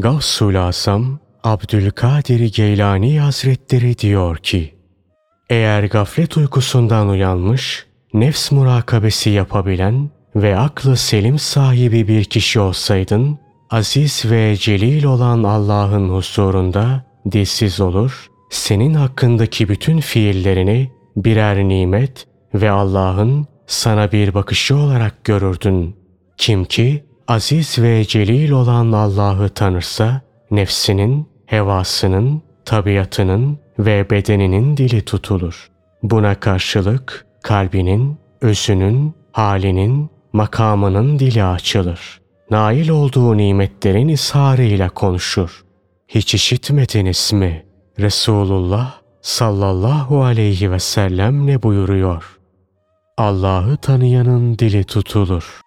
Gavsul Asam Abdülkadir Geylani Hazretleri diyor ki, eğer gaflet uykusundan uyanmış, nefs murakabesi yapabilen ve aklı selim sahibi bir kişi olsaydın, aziz ve celil olan Allah'ın huzurunda dilsiz olur, senin hakkındaki bütün fiillerini birer nimet ve Allah'ın sana bir bakışı olarak görürdün. Kim ki aziz ve celil olan Allah'ı tanırsa, nefsinin, hevasının, tabiatının ve bedeninin dili tutulur. Buna karşılık kalbinin, özünün, halinin, makamının dili açılır. Nail olduğu nimetlerin isharıyla konuşur. Hiç işitmediniz mi? Resulullah sallallahu aleyhi ve sellem ne buyuruyor? Allah'ı tanıyanın dili tutulur.